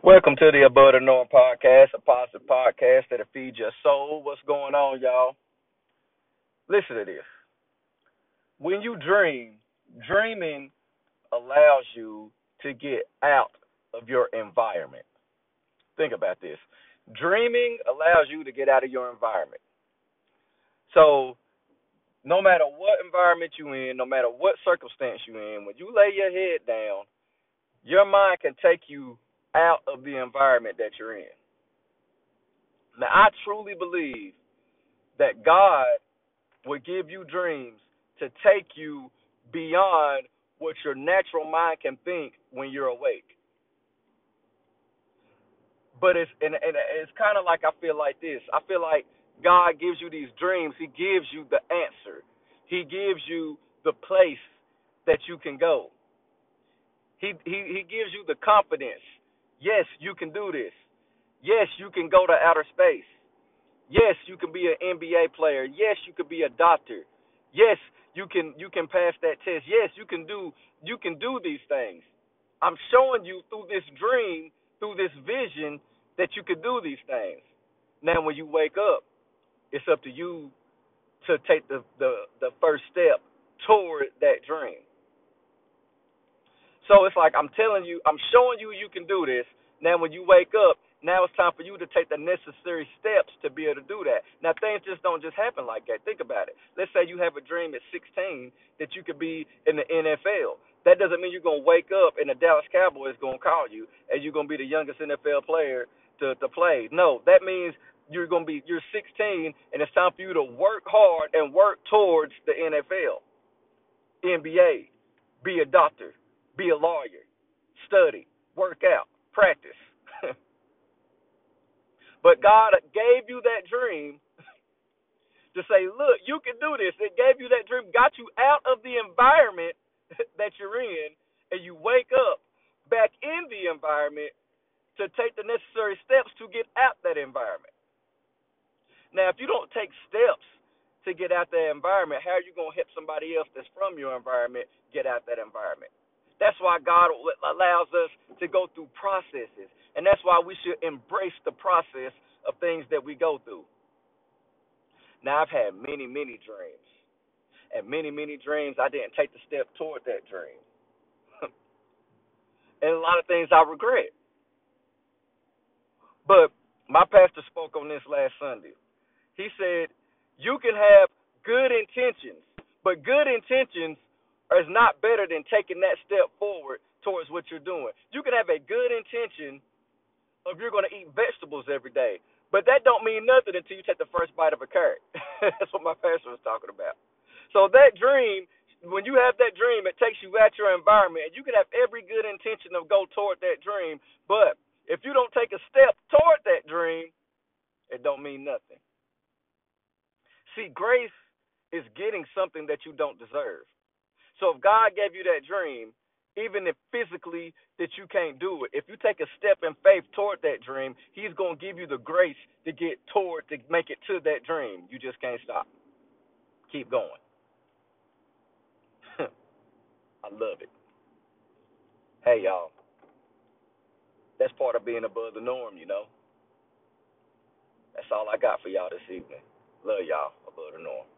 Welcome to the Above the Norm podcast, a positive podcast that'll feed your soul. What's going on, y'all? Listen to this. When you dream, dreaming allows you to get out of your environment. Think about this. Dreaming allows you to get out of your environment. So, no matter what environment you're in, no matter what circumstance you're in, when you lay your head down, your mind can take you out of the environment that you're in. Now, I truly believe that God will give you dreams to take you beyond what your natural mind can think when you're awake. But it's and, and it's kind of like I feel like this. I feel like God gives you these dreams. He gives you the answer. He gives you the place that you can go. He he he gives you the confidence. Yes, you can do this. Yes, you can go to outer space. Yes, you can be an NBA player. Yes, you could be a doctor. Yes, you can you can pass that test. Yes, you can do you can do these things. I'm showing you through this dream, through this vision that you could do these things. Now when you wake up, it's up to you to take the the, the first step toward that dream. So it's like I'm telling you, I'm showing you you can do this. Now when you wake up, now it's time for you to take the necessary steps to be able to do that. Now things just don't just happen like that. Think about it. Let's say you have a dream at 16 that you could be in the NFL. That doesn't mean you're gonna wake up and the Dallas Cowboys gonna call you and you're gonna be the youngest NFL player to to play. No, that means you're gonna be you're 16 and it's time for you to work hard and work towards the NFL, NBA, be a doctor, be a lawyer, study, work out, practice. but God gave you that dream to say, look, you can do this. It gave you that dream, got you out of the environment that you're in, and you wake up back in the environment to take the necessary steps to get out that environment. Now, if you don't take steps to get out that environment, how are you going to help somebody else that's from your environment get out that environment? That's why God allows us to go through processes. And that's why we should embrace the process of things that we go through. Now, I've had many, many dreams. And many, many dreams, I didn't take the step toward that dream. and a lot of things I regret. But my pastor spoke on this last Sunday. He said, You can have good intentions, but good intentions is not better than taking that step forward towards what you're doing. You can have a good intention of you're going to eat vegetables every day, but that don't mean nothing until you take the first bite of a carrot. That's what my pastor was talking about. So that dream, when you have that dream, it takes you out your environment, and you can have every good intention of go toward that dream, but if you don't take a step toward that dream, it don't mean nothing. See, grace is getting something that you don't deserve. So if God gave you that dream, even if physically that you can't do it, if you take a step in faith toward that dream, He's going to give you the grace to get toward, to make it to that dream. You just can't stop. Keep going. I love it. Hey, y'all. That's part of being above the norm, you know. That's all I got for y'all this evening. Love y'all above the norm.